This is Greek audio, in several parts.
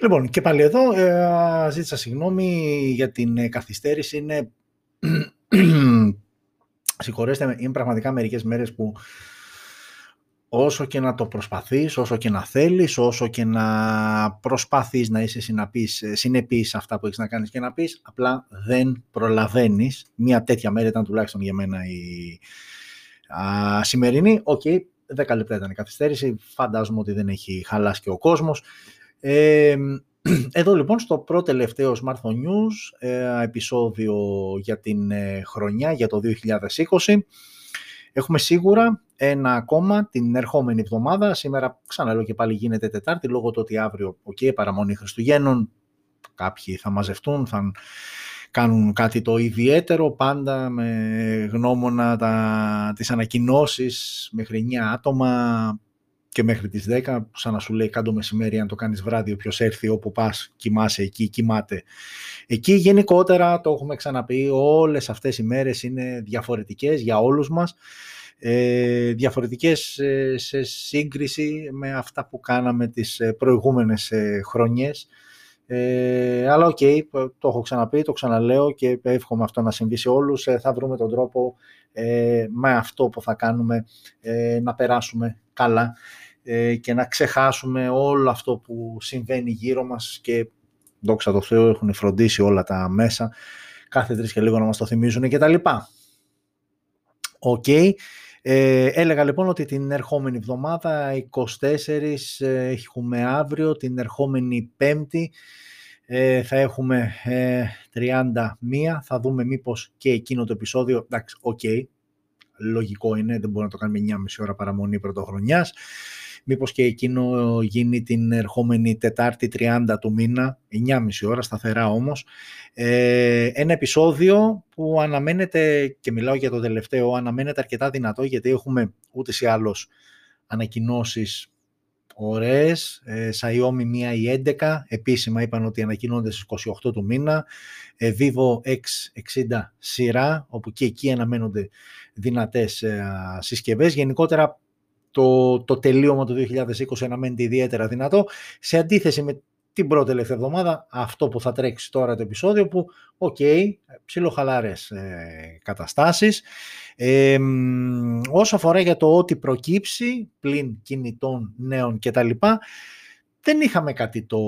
Λοιπόν, και πάλι εδώ ε, ζήτησα συγγνώμη για την ε, καθυστέρηση. Είναι, συγχωρέστε είναι πραγματικά μερικές μέρες που όσο και να το προσπαθείς, όσο και να θέλεις, όσο και να προσπαθείς να είσαι συναπής, ε, συνεπής σε αυτά που έχεις να κάνεις και να πεις, απλά δεν προλαβαίνεις. Μια τέτοια μέρα ήταν τουλάχιστον για μένα η α, σημερινή. OK, okay, 10 λεπτά ήταν η καθυστέρηση, φαντάζομαι ότι δεν έχει χαλάσει και ο κόσμος. Ε, εδώ λοιπόν στο προτελευταίο Smartphone News, ε, επεισόδιο για την ε, χρονιά, για το 2020, έχουμε σίγουρα ένα ακόμα την ερχόμενη εβδομάδα. Σήμερα, ξαναλέω και πάλι γίνεται Τετάρτη, λόγω του ότι αύριο, οκ, παραμονή Χριστουγέννων, κάποιοι θα μαζευτούν, θα κάνουν κάτι το ιδιαίτερο, πάντα με γνώμονα τα, τις ανακοινώσεις μέχρι 9 άτομα και μέχρι τις 10, σαν να σου λέει κάν' το μεσημέρι αν το κάνεις βράδυ, όποιος έρθει όπου πας, κοιμάσαι εκεί, κοιμάται. Εκεί γενικότερα, το έχουμε ξαναπεί, όλες αυτές οι μέρες είναι διαφορετικές για όλους μας ε, διαφορετικές ε, σε σύγκριση με αυτά που κάναμε τις ε, προηγούμενες ε, χρονιές. Ε, αλλά OK, okay, το έχω ξαναπεί, το ξαναλέω και εύχομαι αυτό να συμβεί σε όλους. θα βρούμε τον τρόπο με αυτό που θα κάνουμε να περάσουμε καλά και να ξεχάσουμε όλο αυτό που συμβαίνει γύρω μας και δόξα τω Θεώ έχουν φροντίσει όλα τα μέσα. Κάθε τρεις και λίγο να μας το θυμίζουν και τα λοιπά. Οκ. Ε, έλεγα λοιπόν ότι την ερχόμενη εβδομάδα, 24, ε, έχουμε αύριο, την ερχόμενη πέμπτη ε, θα έχουμε ε, 31, θα δούμε μήπως και εκείνο το επεισόδιο, εντάξει, οκ, λογικό είναι, δεν μπορούμε να το κάνουμε 9,5 ώρα παραμονή πρωτοχρονιάς μήπως και εκείνο γίνει την ερχόμενη Τετάρτη 30 του μήνα, 9,5 ώρα, σταθερά όμως. Ε, ένα επεισόδιο που αναμένεται, και μιλάω για το τελευταίο, αναμένεται αρκετά δυνατό γιατί έχουμε ούτως ή άλλως ανακοινώσεις ωραίες. Ε, Xiaomi 1 ή 11, επίσημα είπαν ότι ανακοινώνται στις 28 του μήνα. Ε, Vivo X60 σειρά, όπου και εκεί αναμένονται δυνατές ε, συσκευές. Γενικότερα το, το τελείωμα του 2020 αναμένεται ιδιαίτερα δυνατό, σε αντίθεση με την προτελευταία εβδομάδα, αυτό που θα τρέξει τώρα το επεισόδιο που, OK, okay, ψιλοχαλάρες ε, καταστάσεις. Ε, όσο αφορά για το ότι προκύψει, πλην κινητών νέων κτλ., δεν είχαμε κάτι το,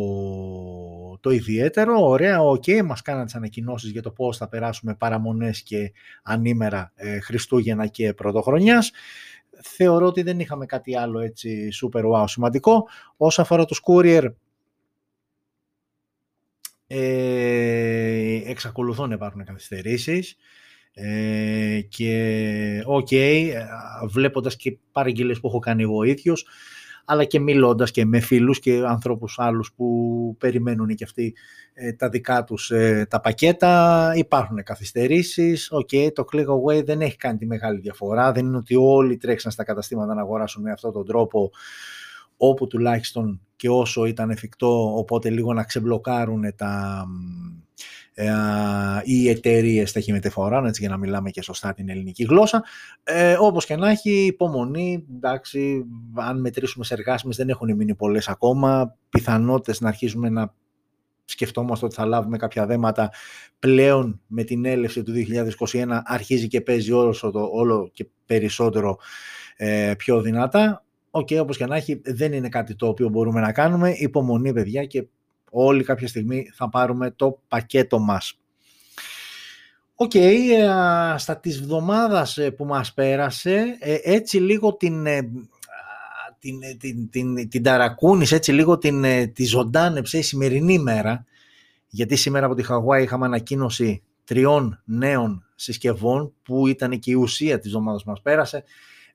το ιδιαίτερο. Ωραία, OK, okay, μας κάναν τις ανακοινώσεις για το πώς θα περάσουμε παραμονές και ανήμερα ε, Χριστούγεννα και Πρωτοχρονιάς θεωρώ ότι δεν είχαμε κάτι άλλο έτσι super wow σημαντικό. Όσο αφορά τους courier, ε, εξακολουθούν να υπάρχουν καθυστερήσεις ε, και OK, okay, βλέποντας και παραγγελίες που έχω κάνει εγώ ίδιος, αλλά και μιλώντας και με φίλους και ανθρώπους άλλους που περιμένουν και αυτοί ε, τα δικά τους ε, τα πακέτα. Υπάρχουν καθυστερήσεις. OK, okay, το click away δεν έχει κάνει τη μεγάλη διαφορά. Δεν είναι ότι όλοι τρέξαν στα καταστήματα να αγοράσουν με αυτόν τον τρόπο όπου τουλάχιστον και όσο ήταν εφικτό, οπότε λίγο να ξεμπλοκάρουν τα, ε, οι εταιρείες ταχυμεταφορών, έτσι για να μιλάμε και σωστά την ελληνική γλώσσα. Ε, όπως και να έχει, υπομονή, εντάξει, αν μετρήσουμε σε εργάσιμες δεν έχουν μείνει πολλές ακόμα, πιθανότητες να αρχίσουμε να σκεφτόμαστε ότι θα λάβουμε κάποια δέματα πλέον με την έλευση του 2021 αρχίζει και παίζει όλο, το, όλο και περισσότερο ε, πιο δυνατά. OK, okay, όπως και να έχει, δεν είναι κάτι το οποίο μπορούμε να κάνουμε. Υπομονή, παιδιά, και όλοι κάποια στιγμή θα πάρουμε το πακέτο μας. Οκ, okay, ε, στα της βδομάδας ε, που μας πέρασε, ε, έτσι λίγο την, την, την, την, την ταρακούνησε, έτσι λίγο την, τη ζωντάνεψε η σημερινή μέρα, γιατί σήμερα από τη Χαγουάη είχαμε ανακοίνωση τριών νέων συσκευών που ήταν και η ουσία της εβδομάδας που μας πέρασε.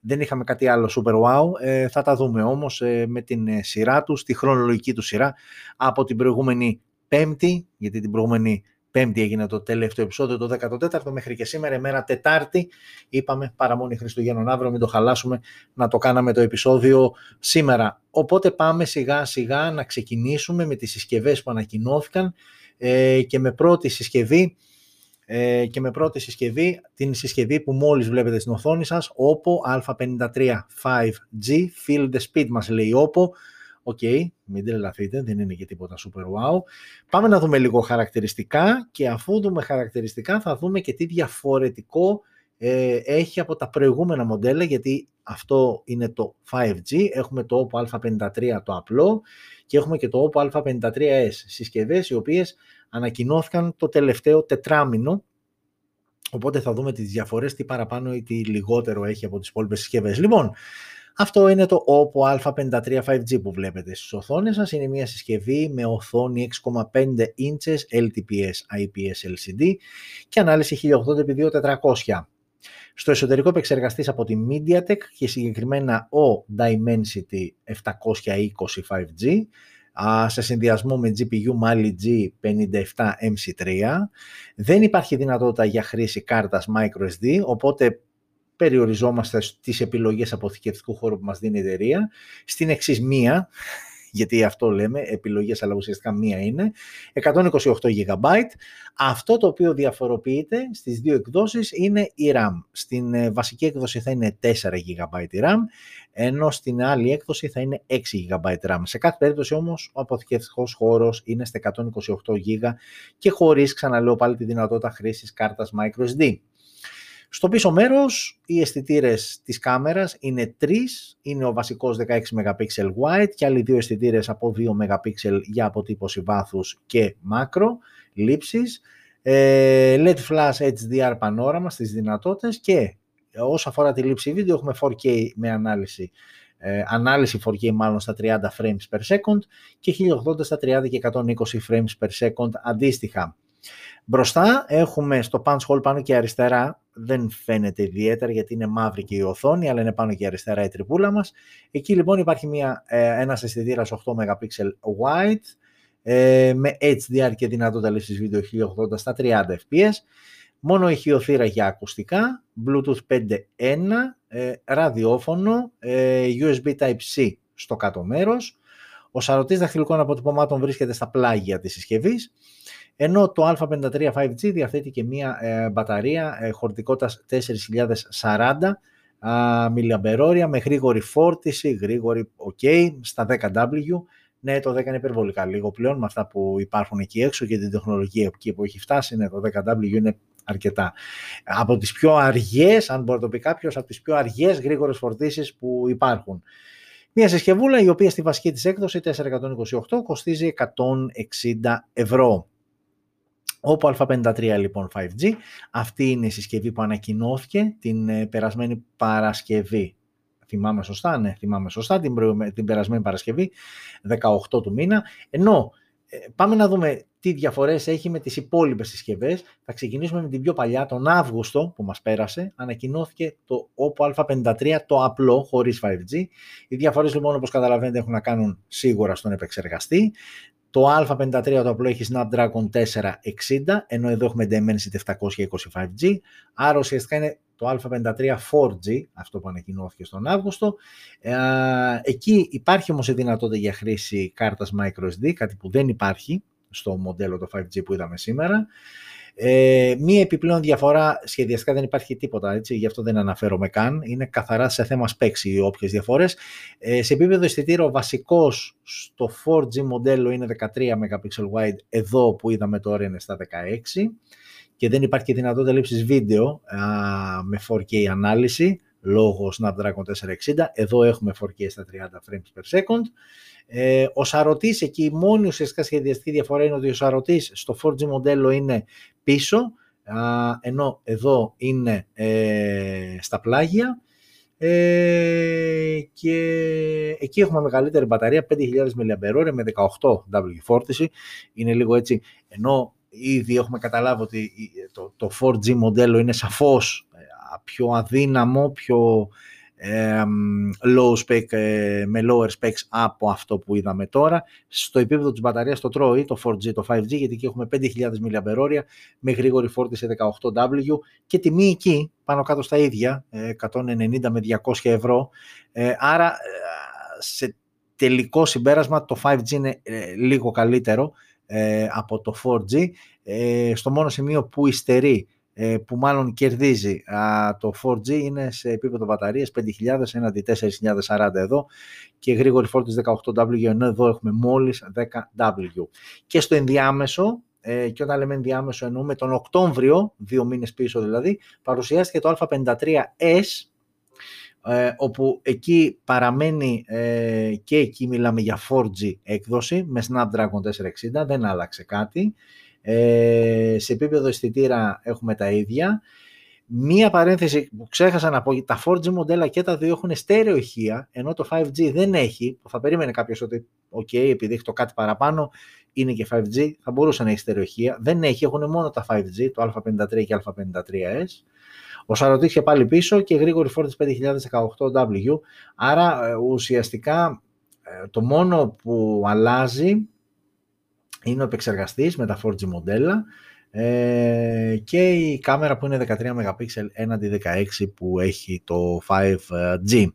Δεν είχαμε κάτι άλλο super wow. Ε, θα τα δούμε όμως ε, με την ε, σειρά τους, τη χρονολογική τους σειρά από την προηγούμενη Πέμπτη, γιατί την προηγούμενη Πέμπτη έγινε το τελευταίο επεισόδιο, το 14ο μέχρι και σήμερα, μέρα Τετάρτη. Είπαμε παραμονή Χριστουγέννων αύριο, μην το χαλάσουμε να το κάναμε το επεισόδιο σήμερα. Οπότε πάμε σιγά σιγά να ξεκινήσουμε με τις συσκευές που ανακοινώθηκαν και με πρώτη συσκευή ε, και με πρώτη συσκευή, την συσκευή που μόλις βλέπετε στην οθόνη σας, OPPO A53 5G, feel the speed μας λέει OPPO, οκ, okay, μην τρελαθείτε, δεν είναι και τίποτα super wow. Πάμε να δούμε λίγο χαρακτηριστικά και αφού δούμε χαρακτηριστικά θα δούμε και τι διαφορετικό ε, έχει από τα προηγούμενα μοντέλα γιατί αυτό είναι το 5G, έχουμε το OPPO A53 το απλό και έχουμε και το OPPO A53s συσκευές οι οποίες ανακοινώθηκαν το τελευταίο τετράμηνο οπότε θα δούμε τις διαφορές τι παραπάνω ή τι λιγότερο έχει από τις υπόλοιπες συσκευές. Λοιπόν, αυτό είναι το OPPO A53 5G που βλέπετε στις οθόνες σας. Είναι μια συσκευή με οθόνη 6,5 inches LTPS IPS LCD και ανάλυση 1080x2400. Στο εσωτερικό επεξεργαστής από τη MediaTek και συγκεκριμένα ο Dimensity 720 5G σε συνδυασμό με GPU Mali G57 MC3. Δεν υπάρχει δυνατότητα για χρήση κάρτας microSD, οπότε περιοριζόμαστε στις επιλογές αποθηκευτικού χώρου που μας δίνει η εταιρεία. Στην εξής μία, γιατί αυτό λέμε, επιλογές αλλά ουσιαστικά μία είναι, 128 GB. Αυτό το οποίο διαφοροποιείται στις δύο εκδόσεις είναι η RAM. Στην ε, βασική έκδοση θα είναι 4 GB η RAM, ενώ στην άλλη έκδοση θα είναι 6 GB RAM. Σε κάθε περίπτωση όμως ο αποθηκευτικός χώρος είναι στα 128 GB και χωρίς, ξαναλέω πάλι, τη δυνατότητα χρήσης κάρτας microSD. Στο πίσω μέρος οι αισθητήρες της κάμερας είναι τρεις, είναι ο βασικός 16 MP wide και άλλοι δύο αισθητήρες από 2 MP για αποτύπωση βάθους και μάκρο, λήψης, ε, LED flash HDR πανόραμα στις δυνατότητες και όσο αφορά τη λήψη βίντεο έχουμε 4K με ανάλυση ε, ανάλυση 4K μάλλον στα 30 frames per second και 1080 στα 30 και 120 frames per second αντίστοιχα. Μπροστά έχουμε στο punch hole πάνω και αριστερά, δεν φαίνεται ιδιαίτερα γιατί είναι μαύρη και η οθόνη, αλλά είναι πάνω και αριστερά η τρυπούλα μας. Εκεί λοιπόν υπάρχει μια, ε, ένας αισθητήρας 8 MP wide, ε, με HDR και δυνατότητα λήψης βίντεο 1080 στα 30 fps, μόνο ηχειοθύρα για ακουστικά, Bluetooth 5.1, ε, ραδιόφωνο, ε, USB Type-C στο κάτω μέρος, ο σαρωτής δαχτυλικών αποτυπωμάτων βρίσκεται στα πλάγια της συσκευής, ενώ το α53 5G διαθέτει και μία ε, μπαταρία ε, χωρητικότητας 4040 mAh με γρήγορη φόρτιση, γρήγορη OK, στα 10W. Ναι, το 10 είναι υπερβολικά λίγο πλέον με αυτά που υπάρχουν εκεί έξω και την τεχνολογία εκεί που έχει φτάσει. Ναι, το 10W είναι αρκετά. Από τις πιο αργές, αν μπορεί να το πει κάποιος, από τις πιο αργές γρήγορες φορτίσεις που υπάρχουν. Μια συσκευούλα η οποία στη βασική της έκδοση 428 κοστίζει 160 ευρώ. Oppo A53 λοιπόν 5G, αυτή είναι η συσκευή που ανακοινώθηκε την ε, περασμένη Παρασκευή. Θυμάμαι σωστά, ναι, θυμάμαι σωστά, την, την περασμένη Παρασκευή, 18 του μήνα. Ενώ ε, πάμε να δούμε τι διαφορές έχει με τις υπόλοιπες συσκευές. Θα ξεκινήσουμε με την πιο παλιά, τον Αύγουστο που μας πέρασε. Ανακοινώθηκε το Oppo A53, το απλό, χωρίς 5G. Οι διαφορές λοιπόν όπως καταλαβαίνετε έχουν να κάνουν σίγουρα στον επεξεργαστή. Το α53 το απλό έχει Snapdragon 460, ενώ εδώ έχουμε Dimensity 725G, άρα ουσιαστικά είναι το α53 4G, αυτό που ανακοινώθηκε στον Αύγουστο. Ε, εκεί υπάρχει όμως η δυνατότητα για χρήση κάρτας microSD, κάτι που δεν υπάρχει στο μοντέλο το 5G που είδαμε σήμερα. Ε, μία επιπλέον διαφορά σχεδιαστικά δεν υπάρχει τίποτα, έτσι, γι' αυτό δεν αναφέρομαι καν. Είναι καθαρά σε θέμα specs οι όποιες διαφορές. Ε, σε επίπεδο αισθητήρα, ο βασικός στο 4G μοντέλο είναι 13 MP wide, εδώ που είδαμε τώρα είναι στα 16 και δεν υπάρχει δυνατότητα λήψης βίντεο α, με 4K ανάλυση λόγω Snapdragon 460. Εδώ έχουμε 4K στα 30 frames per second. Ε, ο σαρωτής εκεί, η μόνη ουσιαστικά σχεδιαστική διαφορά είναι ότι ο σαρωτής στο 4G μοντέλο είναι πίσω, α, ενώ εδώ είναι ε, στα πλάγια. Ε, και εκεί έχουμε μεγαλύτερη μπαταρία, 5.000 mAh με 18W φόρτιση. Είναι λίγο έτσι, ενώ ήδη έχουμε καταλάβει ότι το, το 4G μοντέλο είναι σαφώς ε, πιο αδύναμο, πιο low spec, ε, με lower specs από αυτό που είδαμε τώρα. Στο επίπεδο της μπαταρίας το τρώει το 4G, το 5G, γιατί εκεί έχουμε 5.000 mAh με γρήγορη φόρτιση 18W και τιμή εκεί, πάνω κάτω στα ίδια, 190 με 200 ευρώ. Ε, άρα, σε τελικό συμπέρασμα, το 5G είναι λίγο καλύτερο από το 4G. Στο μόνο σημείο που υστερεί ε, που μάλλον κερδίζει το 4G είναι σε επίπεδο μπαταρίες 5.000 έναντι 4.040 εδώ και γρήγορη φόρτιση 18W ενώ εδώ έχουμε μόλις 10W. Και στο ενδιάμεσο ε, και όταν λέμε ενδιάμεσο εννοούμε τον Οκτώβριο, δύο μήνες πίσω δηλαδή, παρουσιάστηκε το Α53S ες, όπου εκεί παραμένει ε, και εκεί μιλάμε για 4G έκδοση με Snapdragon 460, δεν άλλαξε κάτι. Ε, σε επίπεδο αισθητήρα έχουμε τα ίδια. Μία παρένθεση που ξέχασα να πω, τα 4G μοντέλα και τα δύο έχουν στέρεο ηχεία, ενώ το 5G δεν έχει, θα περίμενε κάποιος ότι, ok, επειδή έχει το κάτι παραπάνω, είναι και 5G, θα μπορούσε να έχει στέρεο ηχεία. Δεν έχει, έχουν μόνο τα 5G, το Α53 και Α53S. Ο Σαρωτή είχε πάλι πίσω και γρήγορη φόρτιση 5018W. Άρα ε, ουσιαστικά ε, το μόνο που αλλάζει είναι ο επεξεργαστής με τα 4G μοντέλα ε, και η κάμερα που είναι 13 MP έναντι 16 που έχει το 5G.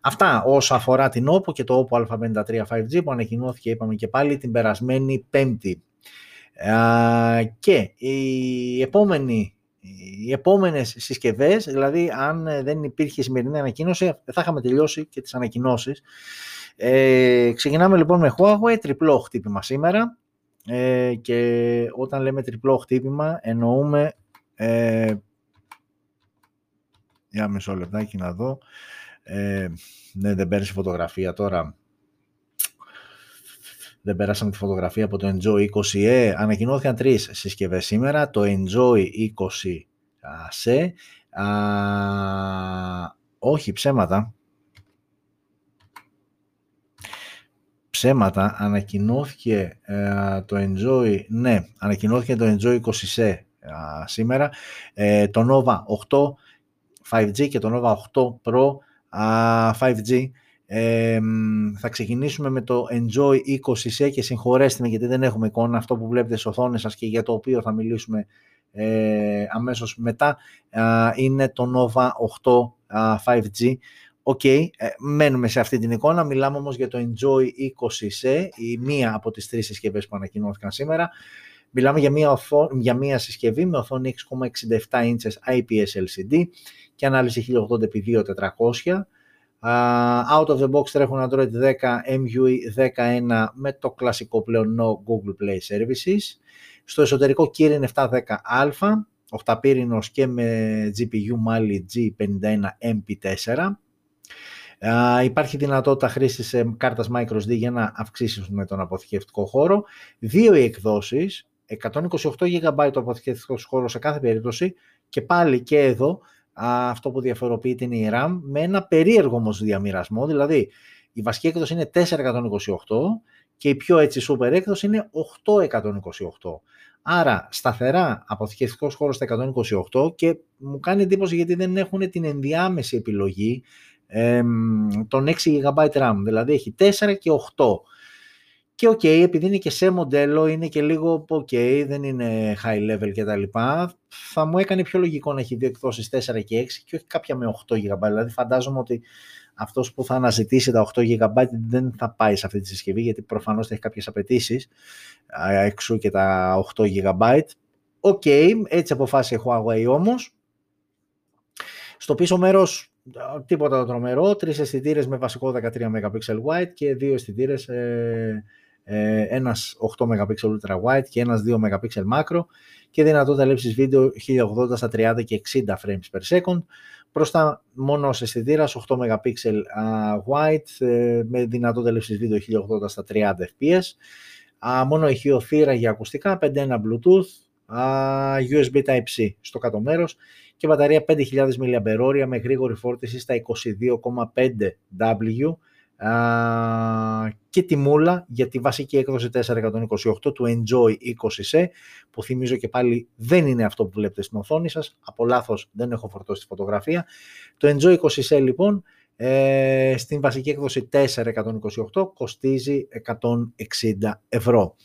Αυτά όσο αφορά την OPPO και το OPPO Α53 5G που ανακοινώθηκε είπαμε και πάλι την περασμένη πέμπτη. και η επόμενη οι επόμενες συσκευές, δηλαδή αν δεν υπήρχε σημερινή ανακοίνωση, θα είχαμε τελειώσει και τις ανακοινώσεις. Ε, ξεκινάμε λοιπόν με Huawei, τριπλό χτύπημα σήμερα ε, και όταν λέμε τριπλό χτύπημα εννοούμε ε, για μισό λεπτάκι να δω ε, ναι, δεν παίρνεις φωτογραφία τώρα δεν περάσαμε τη φωτογραφία από το Enjoy 20E. Ανακοινώθηκαν τρεις συσκευές σήμερα. Το Enjoy 20C. όχι, ψέματα. Ψέματα. Ανακοινώθηκε ε, το Enjoy, ναι, ανακοινώθηκε το Enjoy 20C σήμερα. Ε, το Nova 8 5G και το Nova 8 Pro 5G θα ξεκινήσουμε με το Enjoy 20C και συγχωρέστε με γιατί δεν έχουμε εικόνα αυτό που βλέπετε στις οθόνες σας και για το οποίο θα μιλήσουμε ε, αμέσως μετά είναι το Nova 8 5G. Οκ, okay, ε, μένουμε σε αυτή την εικόνα, μιλάμε όμως για το Enjoy 20C, η μία από τις τρεις συσκευές που ανακοινώθηκαν σήμερα. Μιλάμε για μία, για μία συσκευή με οθόνη 6,67 inches IPS LCD και ανάλυση 1080x2400 out of the box τρέχουν Android 10, MUI 11 με το κλασικό πλέον no Google Play Services. Στο εσωτερικό Kirin 710α, οχταπύρινος και με GPU Mali G51 MP4. υπάρχει δυνατότητα χρήσης ε, κάρτας microSD για να αυξήσουμε τον αποθηκευτικό χώρο. Δύο οι εκδόσεις, 128 GB ο αποθηκευτικός χώρο σε κάθε περίπτωση και πάλι και εδώ αυτό που διαφοροποιείται είναι η RAM με ένα περίεργο όμως διαμοιρασμό, δηλαδή η βασική έκδοση είναι 428 και η πιο έτσι super έκδοση είναι 828. Άρα σταθερά αποθηκευτικός χώρος στα 128 και μου κάνει εντύπωση γιατί δεν έχουν την ενδιάμεση επιλογή ε, των 6 GB RAM, δηλαδή έχει 4 και 8. Και οκ, okay, επειδή είναι και σε μοντέλο, είναι και λίγο ok, δεν είναι high level κτλ. Θα μου έκανε πιο λογικό να έχει δύο εκδόσεις 4 και 6 και όχι κάποια με 8 GB. Δηλαδή φαντάζομαι ότι αυτός που θα αναζητήσει τα 8 GB δεν θα πάει σε αυτή τη συσκευή γιατί προφανώς θα έχει κάποιες απαιτήσεις εξού και τα 8 GB. Οκ, okay, έτσι αποφάσισε η Huawei όμως. Στο πίσω μέρος τίποτα το τρομερό, τρεις αισθητήρες με βασικό 13 MP wide και δύο αισθητήρες ε, ε, ένας 8 MP ultra wide και ένας 2 MP macro και δυνατότητα λήψης βίντεο 1080 στα 30 και 60 frames per second. Μπροστά μόνο αισθητήρας 8 MP wide ε, με δυνατότητα λήψης βίντεο 1080 στα 30 fps. Μόνο ηχείο θύρα για ακουστικά, 5.1 Bluetooth, USB Type-C στο κάτω μέρος και μπαταρία 5.000 mAh με γρήγορη φόρτιση στα 22,5W και τη μούλα για τη βασική έκδοση 428 του Enjoy 20C που θυμίζω και πάλι δεν είναι αυτό που βλέπετε στην οθόνη σας από λάθος δεν έχω φορτώσει τη φωτογραφία. Το Enjoy 20C λοιπόν ε, στην βασική έκδοση 428 κοστίζει 160 ευρώ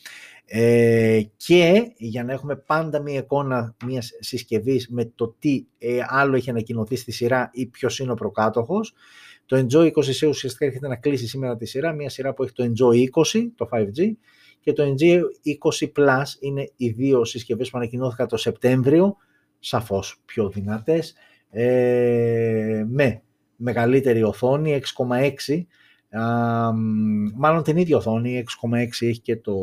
ε, και για να έχουμε πάντα μία εικόνα μιας συσκευής με το τι ε, άλλο έχει ανακοινωθεί στη σειρά ή ποιος είναι ο προκάτοχος το Enjoy 20 ουσιαστικά έρχεται να κλείσει σήμερα τη σειρά, μια σειρά που έχει το Enjoy 20, το 5G, και το Enjoy 20 Plus είναι οι δύο συσκευές που ανακοινώθηκαν το Σεπτέμβριο σαφώς πιο δυνατές, ε, με μεγαλύτερη οθόνη 6,6 μάλλον την ίδια οθόνη 6,6 έχει και το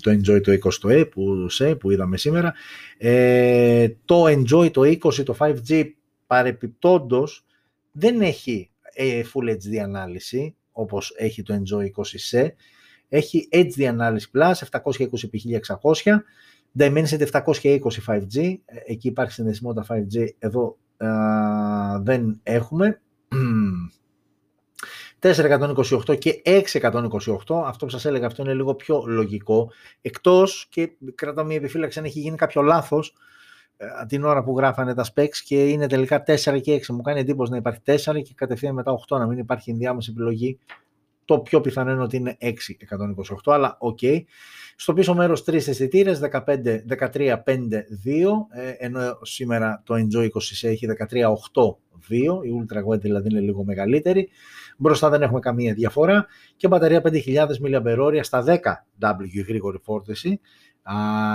το Enjoy το 20 που, σε, που είδαμε σήμερα. Ε, το Enjoy το 20, το 5G παρεπιπτόντως δεν έχει ε, Full HD ανάλυση όπως έχει το Enjoy 20C. Έχει HD ανάλυση Plus 720x1600 Dimensity 720 5G, εκεί υπάρχει συνδεσιμότητα 5G, εδώ δεν έχουμε. 428 και 628, αυτό που σας έλεγα αυτό είναι λίγο πιο λογικό, εκτός και κρατάω μια επιφύλαξη αν έχει γίνει κάποιο λάθος ε, την ώρα που γράφανε τα specs και είναι τελικά 4 και 6. Μου κάνει εντύπωση να υπάρχει 4 και κατευθείαν μετά 8 να μην υπάρχει ενδιάμεση επιλογή. Το πιο πιθανό είναι ότι είναι 6 628, αλλά οκ. Okay. Στο πίσω μέρος τρεις αισθητήρες, 13, 5, 2, ενώ σήμερα το Enjoy 20 έχει 13, 8, 2, η Ultra Wide δηλαδή είναι λίγο μεγαλύτερη. Μπροστά δεν έχουμε καμία διαφορά και μπαταρία 5.000 mAh στα 10W γρήγορη φόρτιση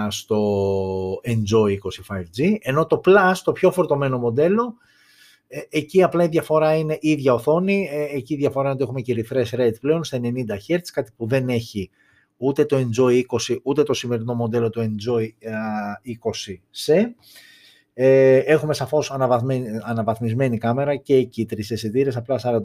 στο Enjoy 25G, ενώ το Plus, το πιο φορτωμένο μοντέλο, ε, εκεί απλά η διαφορά είναι η ίδια οθόνη, ε, εκεί η διαφορά είναι ότι έχουμε και refresh rate πλέον στα 90 Hz, κάτι που δεν έχει ούτε το Enjoy 20, ούτε το σημερινό μοντέλο το Enjoy 20C. Ε, έχουμε σαφώς αναβαθμισμένη κάμερα και εκεί τρεις αισθητήρες, απλά 48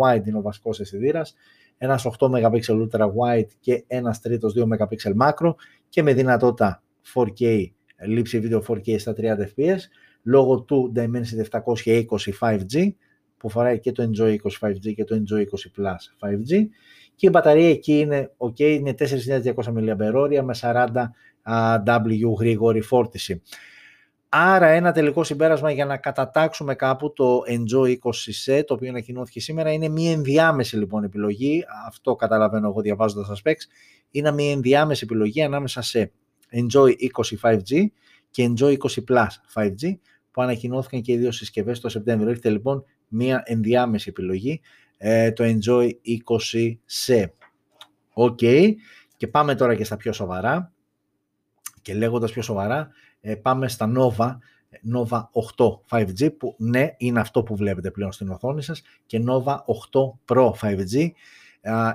wide είναι ο βασικός αισθητήρας, ένας 8 MP ultra wide και ένας τρίτος 2 MP macro και με δυνατότητα 4K, λήψη βίντεο 4K στα 30 fps λόγω του Dimensity 720 5G που φοράει και το Enjoy 20 5G και το Enjoy 20 Plus 5G και η μπαταρία εκεί είναι ok, είναι 4.200 mAh με 40W γρήγορη φόρτιση. Άρα ένα τελικό συμπέρασμα για να κατατάξουμε κάπου το Enjoy 20C, το οποίο ανακοινώθηκε σήμερα, είναι μια ενδιάμεση λοιπόν επιλογή, αυτό καταλαβαίνω εγώ διαβάζοντας τα specs, είναι μια ενδιάμεση επιλογή ανάμεσα σε Enjoy 20 5G και Enjoy 20 Plus 5G, που ανακοινώθηκαν και οι δύο συσκευές το Σεπτέμβριο. Έχετε λοιπόν μια ενδιάμεση επιλογή, ε, το Enjoy 20C. Οκ, και πάμε τώρα και στα πιο σοβαρά. Και λέγοντας πιο σοβαρά, ε, πάμε στα Nova, Nova 8 5G που ναι είναι αυτό που βλέπετε πλέον στην οθόνη σας και Nova 8 Pro 5G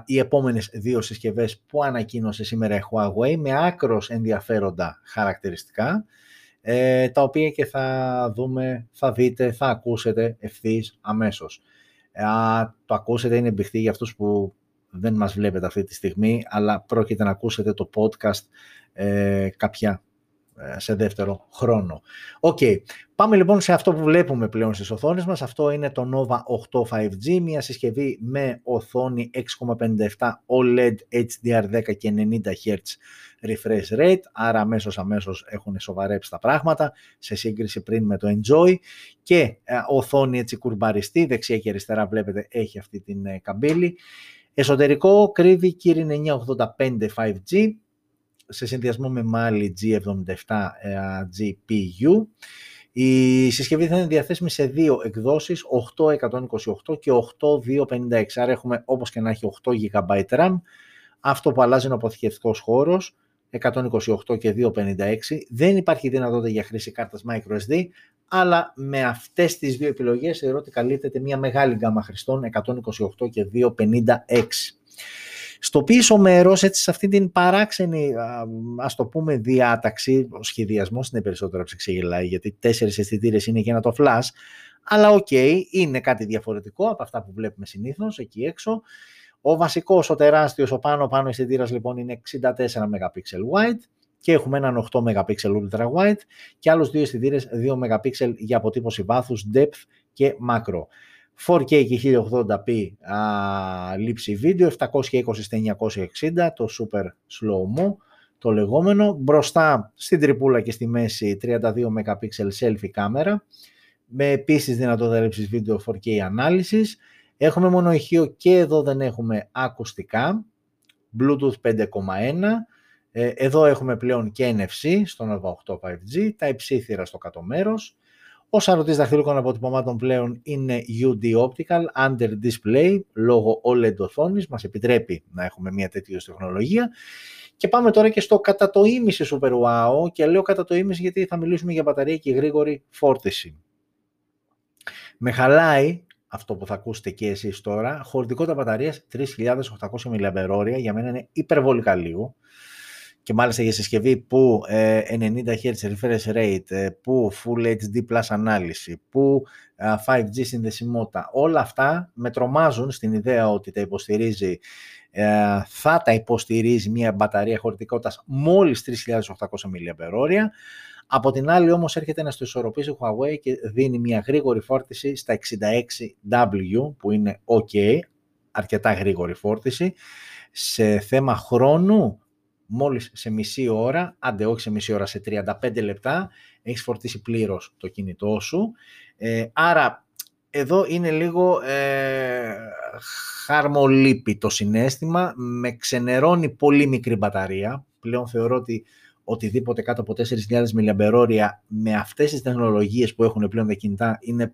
οι επόμενες δύο συσκευές που ανακοίνωσε σήμερα η Huawei με άκρως ενδιαφέροντα χαρακτηριστικά ε, τα οποία και θα δούμε, θα δείτε, θα ακούσετε ευθύς αμέσως. το ακούσετε είναι μπηχτή για αυτούς που δεν μας βλέπετε αυτή τη στιγμή αλλά πρόκειται να ακούσετε το podcast ε, κάποια ε, σε δεύτερο χρόνο. Οκ, πάμε λοιπόν σε αυτό που βλέπουμε πλέον στις οθόνες μας. Αυτό είναι το Nova 8 5G, μια συσκευή με οθόνη 6,57 OLED HDR10 και 90 Hz refresh rate, άρα αμέσως αμέσως έχουν σοβαρέψει τα πράγματα σε σύγκριση πριν με το Enjoy και ε, οθόνη έτσι κουρμπαριστή, δεξιά και αριστερά βλέπετε έχει αυτή την ε, καμπύλη. Εσωτερικό κρύβει Kirin 985 5G, σε συνδυασμό με Mali G77 GPU. Η συσκευή θα είναι διαθέσιμη σε δύο εκδόσεις, 8128 και 8256. Άρα έχουμε όπως και να έχει 8 GB RAM. Αυτό που αλλάζει είναι ο αποθηκευτικός χώρος, 128 και 256. Δεν υπάρχει δυνατότητα για χρήση κάρτας microSD, αλλά με αυτές τις δύο επιλογές θεωρώ ότι καλύπτεται μια μεγάλη γκάμα χρηστών, 128 και 256. Στο πίσω μέρος, έτσι σε αυτή την παράξενη, ας το πούμε, διάταξη, ο σχεδιασμός είναι περισσότερο σε ξεγελάει, γιατί τέσσερις αισθητήρες είναι και ένα το flash, αλλά οκ, είναι κάτι διαφορετικό από αυτά που βλέπουμε συνήθως εκεί έξω. Ο βασικός, ο τεράστιος, ο πάνω-πάνω αισθητήρας λοιπόν είναι 64 MP wide και έχουμε έναν 8 MP ultra wide και άλλους δύο αισθητήρες 2 MP για αποτύπωση βάθους, depth και macro. 4K και 1080p α, λήψη βίντεο, 720 960, το super slow mo, το λεγόμενο. Μπροστά στην τρυπούλα και στη μέση 32 MP selfie κάμερα, με επίσης δυνατότητα λήψης βίντεο 4K ανάλυσης. Έχουμε μόνο ηχείο και εδώ δεν έχουμε ακουστικά, Bluetooth 5.1, ε, εδώ έχουμε πλέον και NFC στο Nova 8 5G, τα υψίθυρα στο κάτω μέρος, Ο σαρωτής δαχτυλικών αποτυπωμάτων πλέον είναι UD Optical Under Display λόγω OLED οθόνης. Μας επιτρέπει να έχουμε μια τέτοια τεχνολογία. Και πάμε τώρα και στο κατά το ίμιση Super Wow και λέω κατά το ίμιση γιατί θα μιλήσουμε για μπαταρία και γρήγορη φόρτιση. Με χαλάει αυτό που θα ακούσετε και εσείς τώρα, χωρητικότητα μπαταρίας 3.800 mAh, για μένα είναι υπερβολικά λίγο και μάλιστα για συσκευή που 90 ε, Hz refresh rate, ε, που Full HD Plus ανάλυση, που 5G ε, συνδεσιμότητα, όλα αυτά με τρομάζουν στην ιδέα ότι τα υποστηρίζει, θα τα υποστηρίζει μια μπαταρία χωρητικότητας μόλις 3.800 mAh, από την άλλη όμως έρχεται να στο ισορροπήσει Huawei και δίνει μια γρήγορη φόρτιση στα 66W που είναι ok, αρκετά γρήγορη φόρτιση. Σε θέμα χρόνου, μόλις σε μισή ώρα, άντε όχι σε μισή ώρα, σε 35 λεπτά, έχεις φορτίσει πλήρως το κινητό σου. Ε, άρα εδώ είναι λίγο ε, χαρμολύπη το συνέστημα, με ξενερώνει πολύ μικρή μπαταρία. Πλέον θεωρώ ότι οτιδήποτε κάτω από 4.000 mAh με αυτές τις τεχνολογίες που έχουν πλέον τα κινητά είναι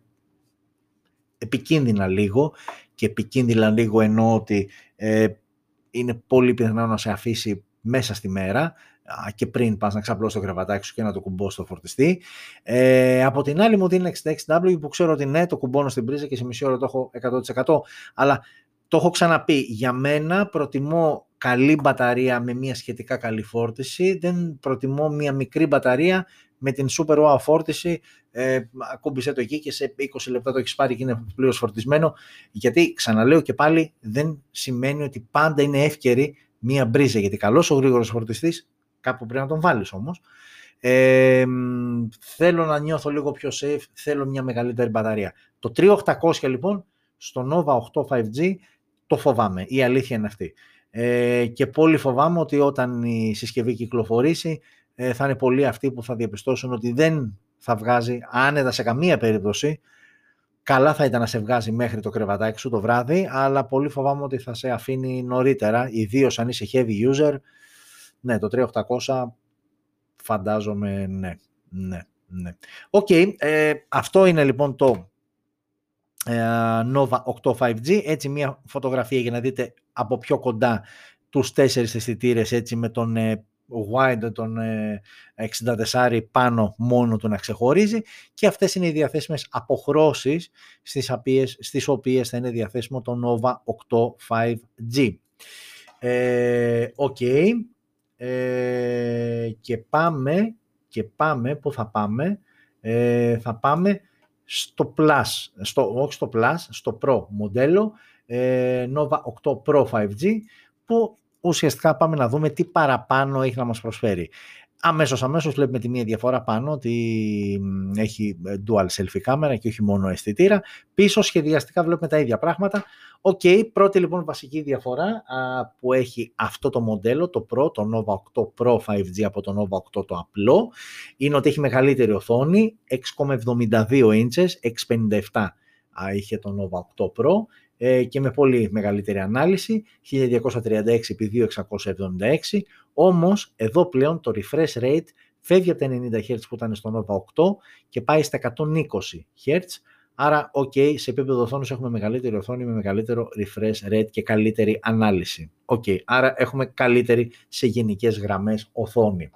επικίνδυνα λίγο και επικίνδυνα λίγο εννοώ ότι ε, είναι πολύ πιθανό να σε αφήσει μέσα στη μέρα και πριν πας να ξαπλώσεις το κρεβατάκι σου και να το κουμπώ στο φορτιστή. Ε, από την άλλη μου δίνει 66W που ξέρω ότι ναι, το κουμπώνω στην πρίζα και σε μισή ώρα το έχω 100%. Αλλά το έχω ξαναπεί, για μένα προτιμώ καλή μπαταρία με μια σχετικά καλή φόρτιση, δεν προτιμώ μια μικρή μπαταρία με την super wow φόρτιση, ε, ακούμπησε το εκεί και σε 20 λεπτά το έχεις πάρει και είναι πλήρως φορτισμένο, γιατί ξαναλέω και πάλι δεν σημαίνει ότι πάντα είναι εύκαιρη μια μπρίζα, γιατί καλός ο γρήγορος φορτιστής, κάπου πρέπει να τον βάλεις όμως, ε, θέλω να νιώθω λίγο πιο safe, θέλω μια μεγαλύτερη μπαταρία. Το 3800 λοιπόν στο Nova 8 5G το φοβάμαι, η αλήθεια είναι αυτή. Ε, και πολύ φοβάμαι ότι όταν η συσκευή κυκλοφορήσει ε, θα είναι πολλοί αυτοί που θα διαπιστώσουν ότι δεν θα βγάζει άνετα σε καμία περίπτωση. Καλά θα ήταν να σε βγάζει μέχρι το κρεβατάκι σου το βράδυ, αλλά πολύ φοβάμαι ότι θα σε αφήνει νωρίτερα, ιδίως αν είσαι heavy user. Ναι, το 3800 φαντάζομαι ναι, ναι, ναι. Οκ, ε, αυτό είναι λοιπόν το ε, Nova 8 5G, έτσι μια φωτογραφία για να δείτε από πιο κοντά τους τέσσερις αισθητήρες έτσι με τον ε, wide, τον 64 ε, πάνω μόνο του να ξεχωρίζει και αυτές είναι οι διαθέσιμες αποχρώσεις στις οποίες, στις οποίες θα είναι διαθέσιμο το Nova 8 5G. Ε, okay. ε, και πάμε και πάμε, πού θα πάμε, ε, θα πάμε στο Plus, στο, όχι στο Plus, στο Pro μοντέλο ε, Nova 8 Pro 5G που ουσιαστικά πάμε να δούμε τι παραπάνω έχει να μας προσφέρει. Αμέσως, αμέσως βλέπουμε τη μία διαφορά πάνω ότι έχει ε, dual selfie κάμερα και όχι μόνο αισθητήρα. Πίσω σχεδιαστικά βλέπουμε τα ίδια πράγματα. Οκ, okay, πρώτη λοιπόν βασική διαφορά που έχει αυτό το μοντέλο, το Pro, το Nova 8 Pro 5G από το Nova 8 το απλό, είναι ότι έχει μεγαλύτερη οθόνη, 6,72 inches, 6,57 είχε το Nova 8 Pro ε, και με πολύ μεγαλύτερη ανάλυση, 1236 x 2676, όμως εδώ πλέον το refresh rate φεύγει από τα 90 Hz που ήταν στο Nova 8 και πάει στα 120 Hz, άρα ok, σε επίπεδο οθόνης έχουμε μεγαλύτερη οθόνη με μεγαλύτερο refresh rate και καλύτερη ανάλυση. Ok, άρα έχουμε καλύτερη σε γενικές γραμμές οθόνη.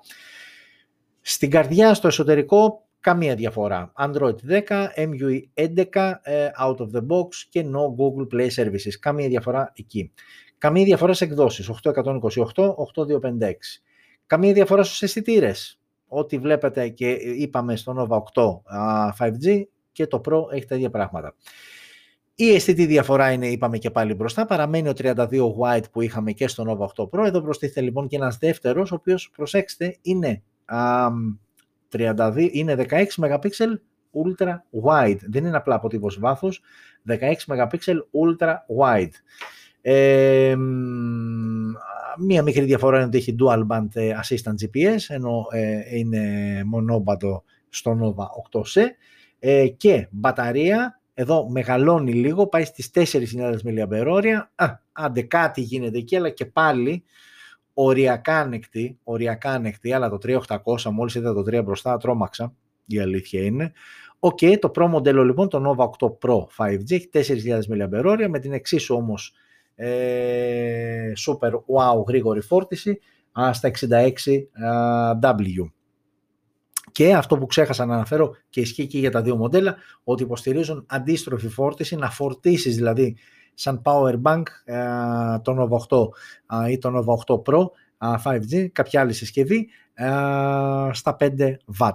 Στην καρδιά, στο εσωτερικό, Καμία διαφορά. Android 10, MUI 11, ε, out of the box και no Google Play Services. Καμία διαφορά εκεί. Καμία διαφορά σε εκδόσεις. 828, 8256. Καμία διαφορά στους αισθητήρες. Ό,τι βλέπετε και είπαμε στο Nova 8 5G και το Pro έχει τα ίδια πράγματα. Η αισθητή διαφορά είναι, είπαμε και πάλι μπροστά, παραμένει ο 32 white που είχαμε και στο Nova 8 Pro. Εδώ προστίθεται λοιπόν και ένας δεύτερος, ο οποίος, προσέξτε, είναι 32, είναι 16 MP ultra wide. Δεν είναι απλά αποτύπωση βάθος, 16 MP ultra wide. Ε, μία μικρή διαφορά είναι ότι έχει dual band ε, assistant GPS, ενώ ε, είναι μονόμπατο στο Nova 8C ε, και μπαταρία, εδώ μεγαλώνει λίγο, πάει στις 4.000 mAh, α, άντε κάτι γίνεται εκεί, αλλά και πάλι οριακά ανεκτή, οριακά ανεκτή, αλλά το 3800 μόλις είδα το 3 μπροστά τρόμαξα, η αλήθεια είναι. Οκ, το Pro μοντέλο λοιπόν, το Nova 8 Pro 5G, έχει 4.000 mAh με την εξίσου όμως ε, super wow γρήγορη φόρτιση στα 66W. Και αυτό που ξέχασα να αναφέρω και ισχύει και για τα δύο μοντέλα, ότι υποστηρίζουν αντίστροφη φόρτιση, να φορτίσεις δηλαδή σαν power bank το Nova 8 ή το Nova 8 Pro 5G, κάποια άλλη συσκευή, στα 5 W.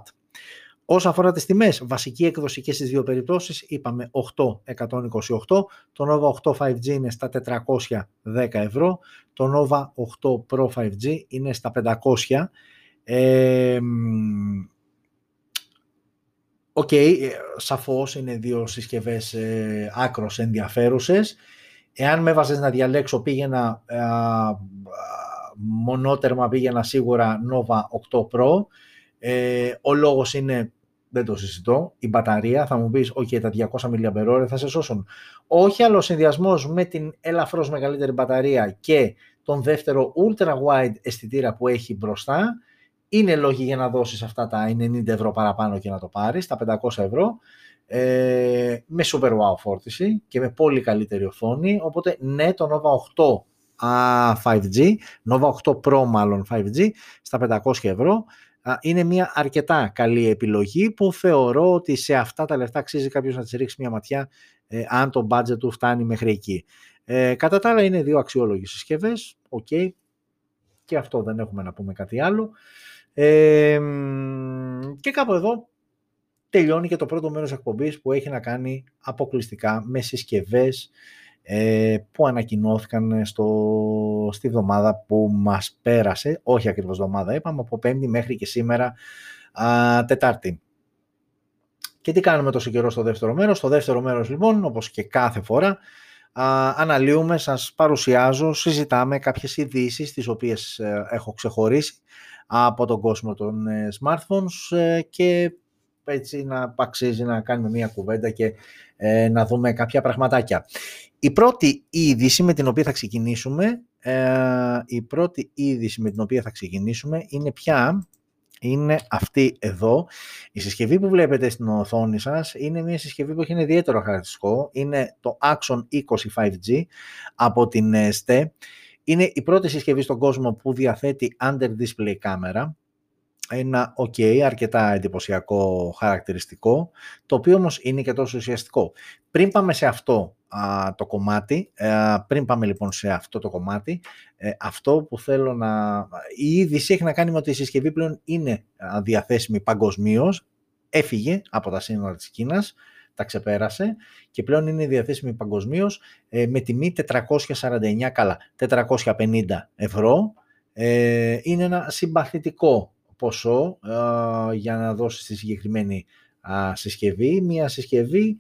Όσο αφορά τις τιμές, βασική έκδοση και στις δύο περιπτώσεις, είπαμε 8-128, το Nova 8 5G είναι στα 410 ευρώ, το Nova 8 Pro 5G είναι στα 500. Ε, Οκ, okay, ε, σαφώς είναι δύο συσκευές ε, άκρως ενδιαφέρουσες. Εάν με έβαζες να διαλέξω πήγαινα ε, μονότερμα πήγαινα σίγουρα Nova 8 Pro. Ε, ο λόγος είναι, δεν το συζητώ, η μπαταρία. Θα μου πεις, ok, τα 200 mAh θα σε σώσουν. Όχι, αλλά ο συνδυασμός με την ελαφρώς μεγαλύτερη μπαταρία και τον δεύτερο ultra wide αισθητήρα που έχει μπροστά, είναι λόγοι για να δώσεις αυτά τα 90 ευρώ παραπάνω και να το πάρεις, τα 500 ευρώ, ε, με super wow φόρτιση και με πολύ καλύτερη οθόνη, οπότε ναι, το Nova 8 5G, Nova 8 Pro μάλλον 5G, στα 500 ευρώ, είναι μια αρκετά καλή επιλογή που θεωρώ ότι σε αυτά τα λεφτά αξίζει κάποιος να της ρίξει μια ματιά ε, αν το budget του φτάνει μέχρι εκεί. Ε, κατά τα άλλα είναι δύο αξιόλογες συσκευές, ok, και αυτό δεν έχουμε να πούμε κάτι άλλο. Ε, και κάπου εδώ τελειώνει και το πρώτο μέρος εκπομπής που έχει να κάνει αποκλειστικά με συσκευές ε, που ανακοινώθηκαν στο, στη βδομάδα που μας πέρασε, όχι ακριβώς εβδομάδα είπαμε, από Πέμπτη μέχρι και σήμερα α, Τετάρτη. Και τι κάνουμε τόσο καιρό στο δεύτερο μέρος; Στο δεύτερο μέρος λοιπόν, όπως και κάθε φορά, α, αναλύουμε, σας παρουσιάζω, συζητάμε κάποιες ειδήσεις τις οποίες ε, έχω ξεχωρίσει από τον κόσμο των ε, smartphones ε, και έτσι να αξίζει να κάνουμε μια κουβέντα και ε, να δούμε κάποια πραγματάκια. Η πρώτη είδηση με την οποία θα ξεκινήσουμε, η πρώτη είδηση με την οποία θα ξεκινήσουμε είναι πια είναι αυτή εδώ. Η συσκευή που βλέπετε στην οθόνη σας είναι μια συσκευή που έχει ένα ιδιαίτερο χαρακτηριστικό. Είναι το Axon 20 5G από την ST. Είναι η πρώτη συσκευή στον κόσμο που διαθέτει under display κάμερα. Ένα ok, αρκετά εντυπωσιακό χαρακτηριστικό, το οποίο όμως είναι και τόσο ουσιαστικό. Πριν πάμε σε αυτό το κομμάτι, ε, πριν πάμε λοιπόν σε αυτό το κομμάτι, ε, αυτό που θέλω να... Η είδηση έχει να κάνει με ότι η συσκευή πλέον είναι διαθέσιμη παγκοσμίως, έφυγε από τα σύνορα της Κίνας, τα ξεπέρασε και πλέον είναι διαθέσιμη παγκοσμίως ε, με τιμή 449 καλά, 450 ευρώ. Ε, είναι ένα συμπαθητικό ποσό ε, για να δώσει τη συγκεκριμένη συσκευή. Μια συσκευή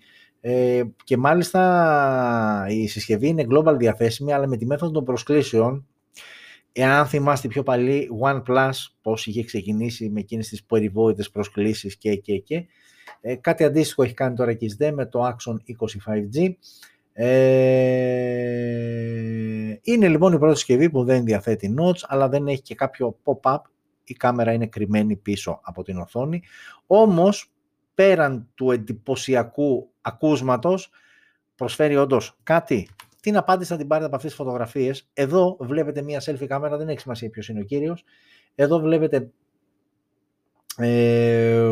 ε, και μάλιστα η συσκευή είναι global διαθέσιμη αλλά με τη μέθοδο των προσκλήσεων Εάν θυμάστε πιο παλιή OnePlus πώς είχε ξεκινήσει με εκείνες τις περιβόητες προσκλήσεις και και και ε, κάτι αντίστοιχο έχει κάνει τώρα και η SDE με το Axon 25G. Ε, είναι λοιπόν η πρώτη συσκευή που δεν διαθέτει notch αλλά δεν έχει και κάποιο pop-up. Η κάμερα είναι κρυμμένη πίσω από την οθόνη. Όμως πέραν του εντυπωσιακού ακούσματος προσφέρει όντως κάτι. Την απάντηση θα την πάρετε από αυτές τις φωτογραφίες. Εδώ βλέπετε μία selfie κάμερα, δεν έχει σημασία ποιος είναι ο κύριος. Εδώ βλέπετε ε,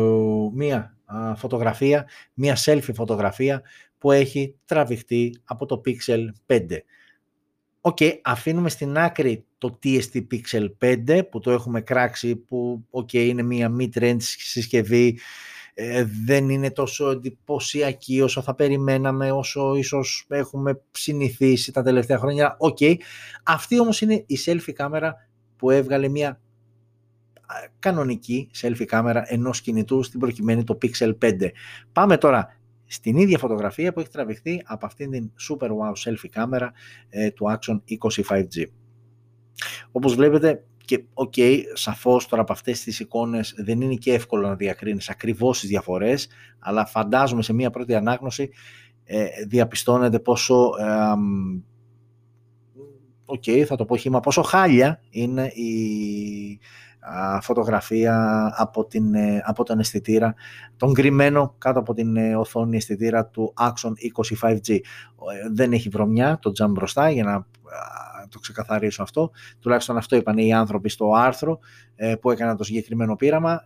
μία φωτογραφία, μία selfie φωτογραφία που έχει τραβηχτεί από το Pixel 5. OK, okay, αφήνουμε στην άκρη το TST Pixel 5 που το έχουμε κράξει που okay, είναι μία mid-range συσκευή ε, δεν είναι τόσο εντυπωσιακή όσο θα περιμέναμε, όσο ίσως έχουμε συνηθίσει τα τελευταία χρόνια. OK, okay. αυτή όμως είναι η selfie κάμερα που έβγαλε μια κανονική selfie κάμερα ενός κινητού στην προκειμένη το Pixel 5. Πάμε τώρα στην ίδια φωτογραφία που έχει τραβηχθεί από αυτήν την Super Wow selfie κάμερα ε, του Axon 20 5G. Όπως βλέπετε και OK, okay, σαφώς τώρα από αυτές τις εικόνες δεν είναι και εύκολο να διακρίνεις ακριβώς τις διαφορές, αλλά φαντάζομαι σε μία πρώτη ανάγνωση ε, διαπιστώνεται πόσο OK, okay, θα το πω χύμα, πόσο χάλια είναι η φωτογραφία από, την, ε, από τον αισθητήρα, τον κρυμμένο κάτω από την ε, οθόνη αισθητήρα του Axon 20 5G. Δεν έχει βρωμιά το τζαμ μπροστά για να το ξεκαθαρίσω αυτό. Τουλάχιστον αυτό είπαν οι άνθρωποι στο άρθρο που έκαναν το συγκεκριμένο πείραμα.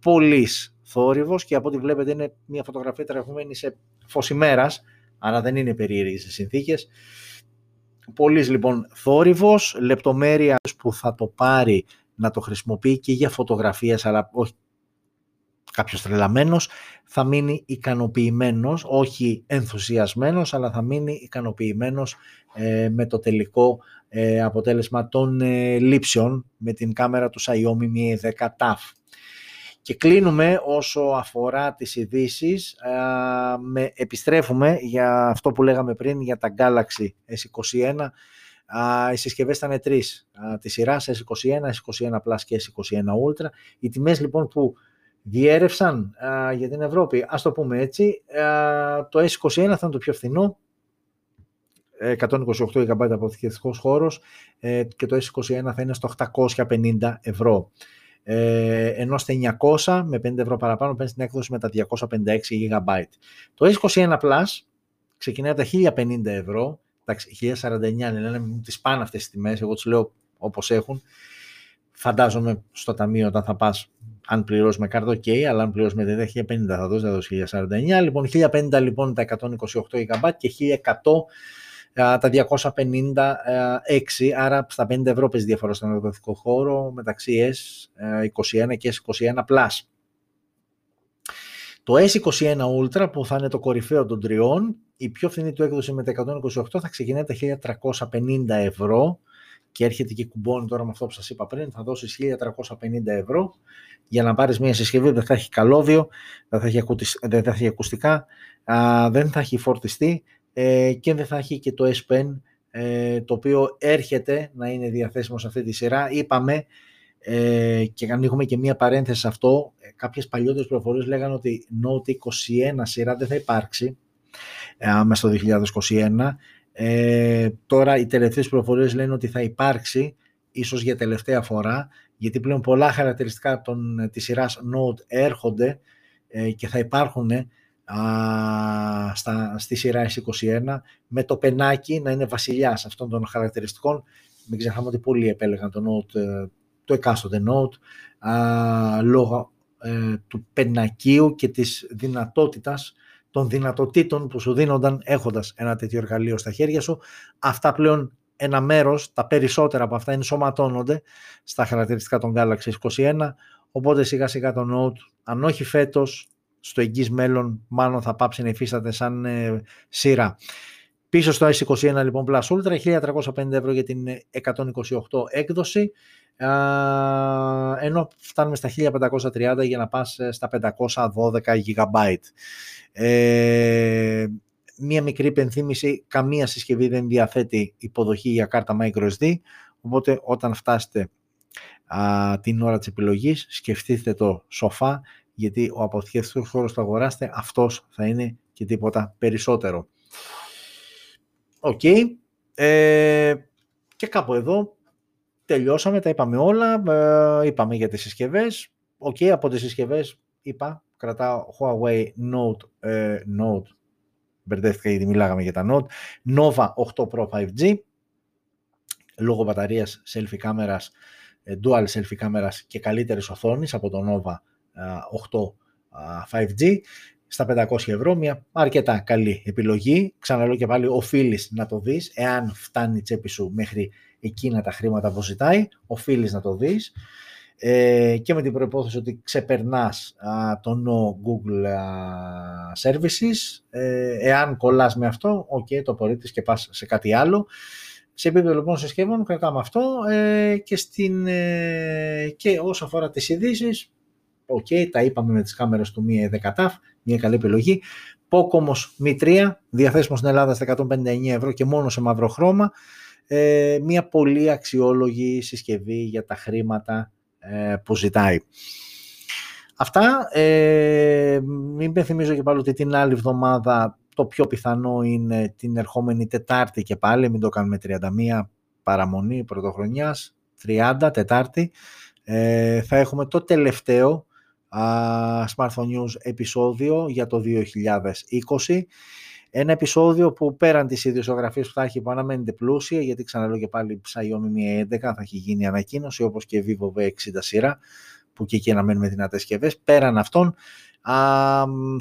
Πολύς θόρυβος και από ό,τι βλέπετε είναι μια φωτογραφία τραβημένη σε φως ημέρας, άρα δεν είναι περίεργες συνθήκες. Πολύς λοιπόν θόρυβος, λεπτομέρεια που θα το πάρει να το χρησιμοποιεί και για φωτογραφίες, αλλά όχι κάποιος τρελαμένος, θα μείνει ικανοποιημένος, όχι ενθουσιασμένος, αλλά θα μείνει ικανοποιημένος ε, με το τελικό ε, αποτέλεσμα των ε, λήψεων με την κάμερα του Xiaomi Mi 10 TAF. Και κλείνουμε όσο αφορά τις ειδήσεις. με, επιστρέφουμε για αυτό που λέγαμε πριν για τα Galaxy S21. οι συσκευές ήταν τρεις τη σειρά S21, S21 Plus και S21 Ultra. Οι τιμές λοιπόν που διέρευσαν για την Ευρώπη, ας το πούμε έτσι, το S21 θα είναι το πιο φθηνό, 128 GB αποθηκευτικός χώρος ε, και το S21 θα είναι στο 850 ευρώ ε, ενώ στα 900 με 50 ευρώ παραπάνω παίρνεις την έκδοση με τα 256 GB. Το S21 Plus ξεκινάει από τα 1050 ευρώ, εντάξει, 1049 λένε μου τις πάνε αυτές τις τιμές, εγώ τους λέω όπως έχουν. Φαντάζομαι στο ταμείο όταν θα πας, αν πληρώσει με κάρτα, ok, αλλά αν πληρώσει με 1050 θα δώσει, θα δώσει 1049. Λοιπόν, 1050 λοιπόν τα 128 GB και 1100 τα 256, άρα στα 50 ευρώ παίζει διαφορά στον εργοδοτικό χώρο μεταξύ S21 και S21 Plus. Το S21 Ultra που θα είναι το κορυφαίο των τριών, η πιο φθηνή του έκδοση με τα 128 θα ξεκινάει τα 1350 ευρώ και έρχεται και κουμπώνει τώρα με αυτό που σας είπα πριν, θα δώσεις 1350 ευρώ για να πάρεις μια συσκευή που δεν θα έχει καλώδιο, δεν θα έχει, δεν θα έχει ακουστικά, δεν θα έχει φορτιστεί, ε, και δεν θα έχει και το S Pen ε, το οποίο έρχεται να είναι διαθέσιμο σε αυτή τη σειρά. Είπαμε ε, και ανοίγουμε και μία παρένθεση σε αυτό, ε, κάποιες παλιότερες πληροφορίες λέγανε ότι Note 21 σειρά δεν θα υπάρξει ε, μέσα στο 2021. Ε, τώρα οι τελευταίες πληροφορίες λένε ότι θα υπάρξει ίσως για τελευταία φορά γιατί πλέον πολλά χαρακτηριστικά των, της σειράς Note έρχονται ε, και θα υπάρχουν α, στα, στη σειρά S21 με το πενάκι να είναι βασιλιάς αυτών των χαρακτηριστικών. Μην ξεχνάμε ότι πολλοί επέλεγαν το Note, ε, το εκάστοτε Note α, λόγω ε, του πενακίου και της δυνατότητας των δυνατοτήτων που σου δίνονταν έχοντας ένα τέτοιο εργαλείο στα χέρια σου. Αυτά πλέον ένα μέρος, τα περισσότερα από αυτά ενσωματώνονται στα χαρακτηριστικά των Galaxy S21, οπότε σιγά σιγά το Note, αν όχι φέτος, στο εγγύς μέλλον μάλλον θα πάψει να υφίσταται σαν ε, σειρά. Πίσω στο S21 λοιπόν Plus Ultra, 1350 ευρώ για την 128 έκδοση, ενώ φτάνουμε στα 1530 για να πας ε, στα 512 GB. Ε, μία μικρή υπενθύμηση, καμία συσκευή δεν διαθέτει υποδοχή για κάρτα microSD, οπότε όταν φτάσετε α, την ώρα της επιλογής σκεφτείτε το σοφά γιατί ο αποθηκευτικός χώρος που αγοράσετε αυτός θα είναι και τίποτα περισσότερο. Οκ. Ε, και κάπου εδώ τελειώσαμε, τα είπαμε όλα, ε, είπαμε για τις συσκευές. Οκ, από τις συσκευές είπα, κρατάω Huawei Note, ε, Note, μπερδεύτηκα γιατί μιλάγαμε για τα Note, Nova 8 Pro 5G, λόγω μπαταρίας selfie κάμερας, ε, dual selfie κάμερας και καλύτερης οθόνης από το Nova 8 5G στα 500 ευρώ, μια αρκετά καλή επιλογή. Ξαναλέω και πάλι, οφείλεις να το δεις, εάν φτάνει η τσέπη σου μέχρι εκείνα τα χρήματα που ζητάει, οφείλεις να το δεις. Ε, και με την προϋπόθεση ότι ξεπερνάς το no Google Services. Ε, εάν κολλάς με αυτό, ok, το απορρίπτεις και πας σε κάτι άλλο. Σε επίπεδο λοιπόν συσκευών κρατάμε αυτό ε, και, στην, ε, και όσο αφορά τις ειδήσεις, OK, okay, τα είπαμε με τις κάμερες του Mi 10 μια καλή επιλογή. Poco όμως M3, διαθέσιμος στην Ελλάδα στα 159 ευρώ και μόνο σε μαύρο χρώμα. Ε, μια πολύ αξιόλογη συσκευή για τα χρήματα ε, που ζητάει. Αυτά. Ε, μην πενθυμίζω και πάλι ότι την άλλη εβδομάδα το πιο πιθανό είναι την ερχόμενη Τετάρτη και πάλι, μην το κάνουμε 31 παραμονή πρωτοχρονιάς, 30 Τετάρτη ε, θα έχουμε το τελευταίο Smartphone News επεισόδιο για το 2020. Ένα επεισόδιο που πέραν της ιδιοσιογραφίας που θα έχει που αναμένεται πλούσια, γιατί ξαναλέω και πάλι Xiaomi Mi 11 θα έχει γίνει ανακοίνωση, όπως και Vivo V60 σειρά, που και εκεί αναμένουμε δυνατές συσκευέ. Πέραν αυτών, α,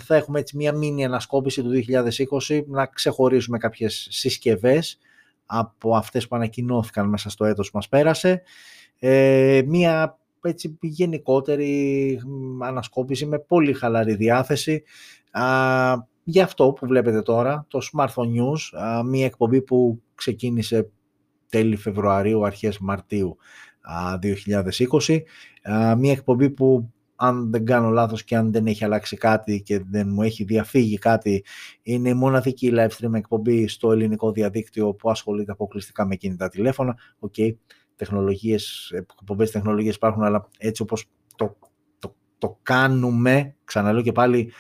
θα έχουμε έτσι μια μίνι ανασκόπηση του 2020, να ξεχωρίσουμε κάποιες συσκευές από αυτές που ανακοινώθηκαν μέσα στο έτος που μας πέρασε. Ε, μια έτσι γενικότερη ανασκόπηση με πολύ χαλαρή διάθεση α, για αυτό που βλέπετε τώρα, το Smartphone News, α, μια εκπομπή που ξεκίνησε τέλη Φεβρουαρίου, αρχές Μαρτίου α, 2020, α, μια εκπομπή που αν δεν κάνω λάθος και αν δεν έχει αλλάξει κάτι και δεν μου έχει διαφύγει κάτι, είναι η μοναδική live stream εκπομπή στο ελληνικό διαδίκτυο που ασχολείται αποκλειστικά με κινητά τηλέφωνα. Okay τεχνολογίες, εκπομπές τεχνολογίες υπάρχουν, αλλά έτσι όπως το, το, το κάνουμε, ξαναλέω και πάλι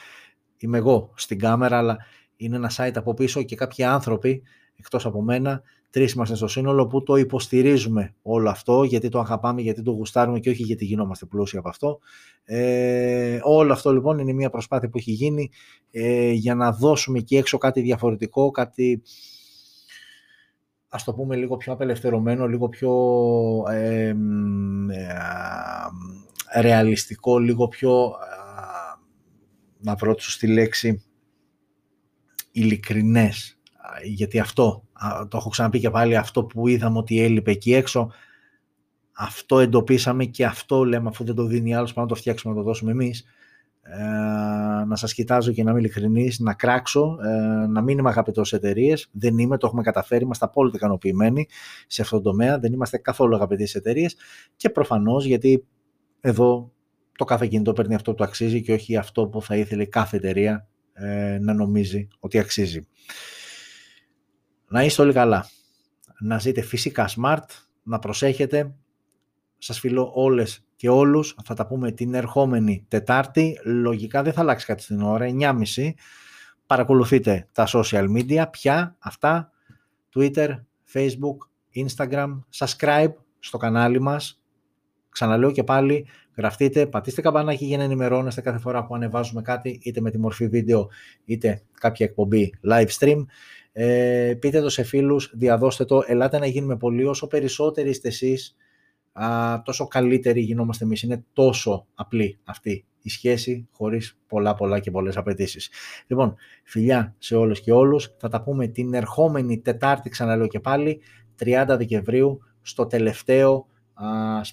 είμαι εγώ στην κάμερα, αλλά είναι ένα site από πίσω και κάποιοι άνθρωποι, εκτός από μένα, τρεις είμαστε στο σύνολο που το υποστηρίζουμε όλο αυτό, γιατί το αγαπάμε, γιατί το γουστάρουμε και όχι γιατί γινόμαστε πλούσιοι από αυτό. Ε, όλο αυτό λοιπόν είναι μια προσπάθεια που έχει γίνει ε, για να δώσουμε εκεί έξω κάτι διαφορετικό, κάτι ας το πούμε λίγο πιο απελευθερωμένο, λίγο πιο ε, ρεαλιστικό, λίγο πιο, να βρω τη λέξη, ειλικρινές. Γιατί αυτό, το έχω ξαναπεί και πάλι, αυτό που είδαμε ότι έλειπε εκεί έξω, αυτό εντοπίσαμε και αυτό λέμε αφού δεν το δίνει άλλος, πάμε να το φτιάξουμε να το δώσουμε εμείς. Ε, να σας κοιτάζω και να είμαι ειλικρινής, να κράξω, ε, να μην είμαι αγαπητός σε εταιρείες. Δεν είμαι, το έχουμε καταφέρει, είμαστε απόλυτα ικανοποιημένοι σε αυτό το τομέα, δεν είμαστε καθόλου αγαπητοί σε εταιρείες και προφανώς γιατί εδώ το κάθε κινητό παίρνει αυτό που αξίζει και όχι αυτό που θα ήθελε κάθε εταιρεία ε, να νομίζει ότι αξίζει. Να είστε όλοι καλά. Να ζείτε φυσικά smart, να προσέχετε. Σας φιλώ όλες και όλους. Θα τα πούμε την ερχόμενη Τετάρτη. Λογικά δεν θα αλλάξει κάτι στην ώρα, 9.30. Παρακολουθείτε τα social media, πια αυτά, Twitter, Facebook, Instagram, subscribe στο κανάλι μας. Ξαναλέω και πάλι, γραφτείτε, πατήστε καμπανάκι για να ενημερώνεστε κάθε φορά που ανεβάζουμε κάτι, είτε με τη μορφή βίντεο, είτε κάποια εκπομπή live stream. Ε, πείτε το σε φίλους, διαδώστε το, ελάτε να γίνουμε πολύ, όσο περισσότεροι είστε εσείς, α, τόσο καλύτεροι γινόμαστε εμείς. Είναι τόσο απλή αυτή η σχέση χωρίς πολλά πολλά και πολλές απαιτήσεις. Λοιπόν, φιλιά σε όλους και όλους. Θα τα πούμε την ερχόμενη Τετάρτη, ξαναλέω και πάλι, 30 Δεκεμβρίου, στο τελευταίο α,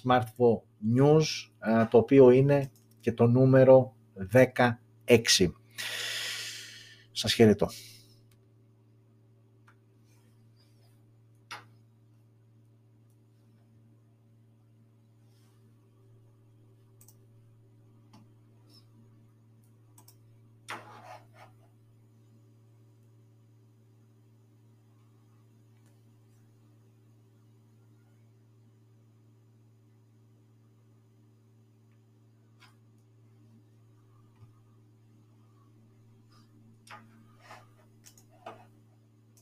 Smartphone News, το οποίο είναι και το νούμερο 16. Σας χαιρετώ.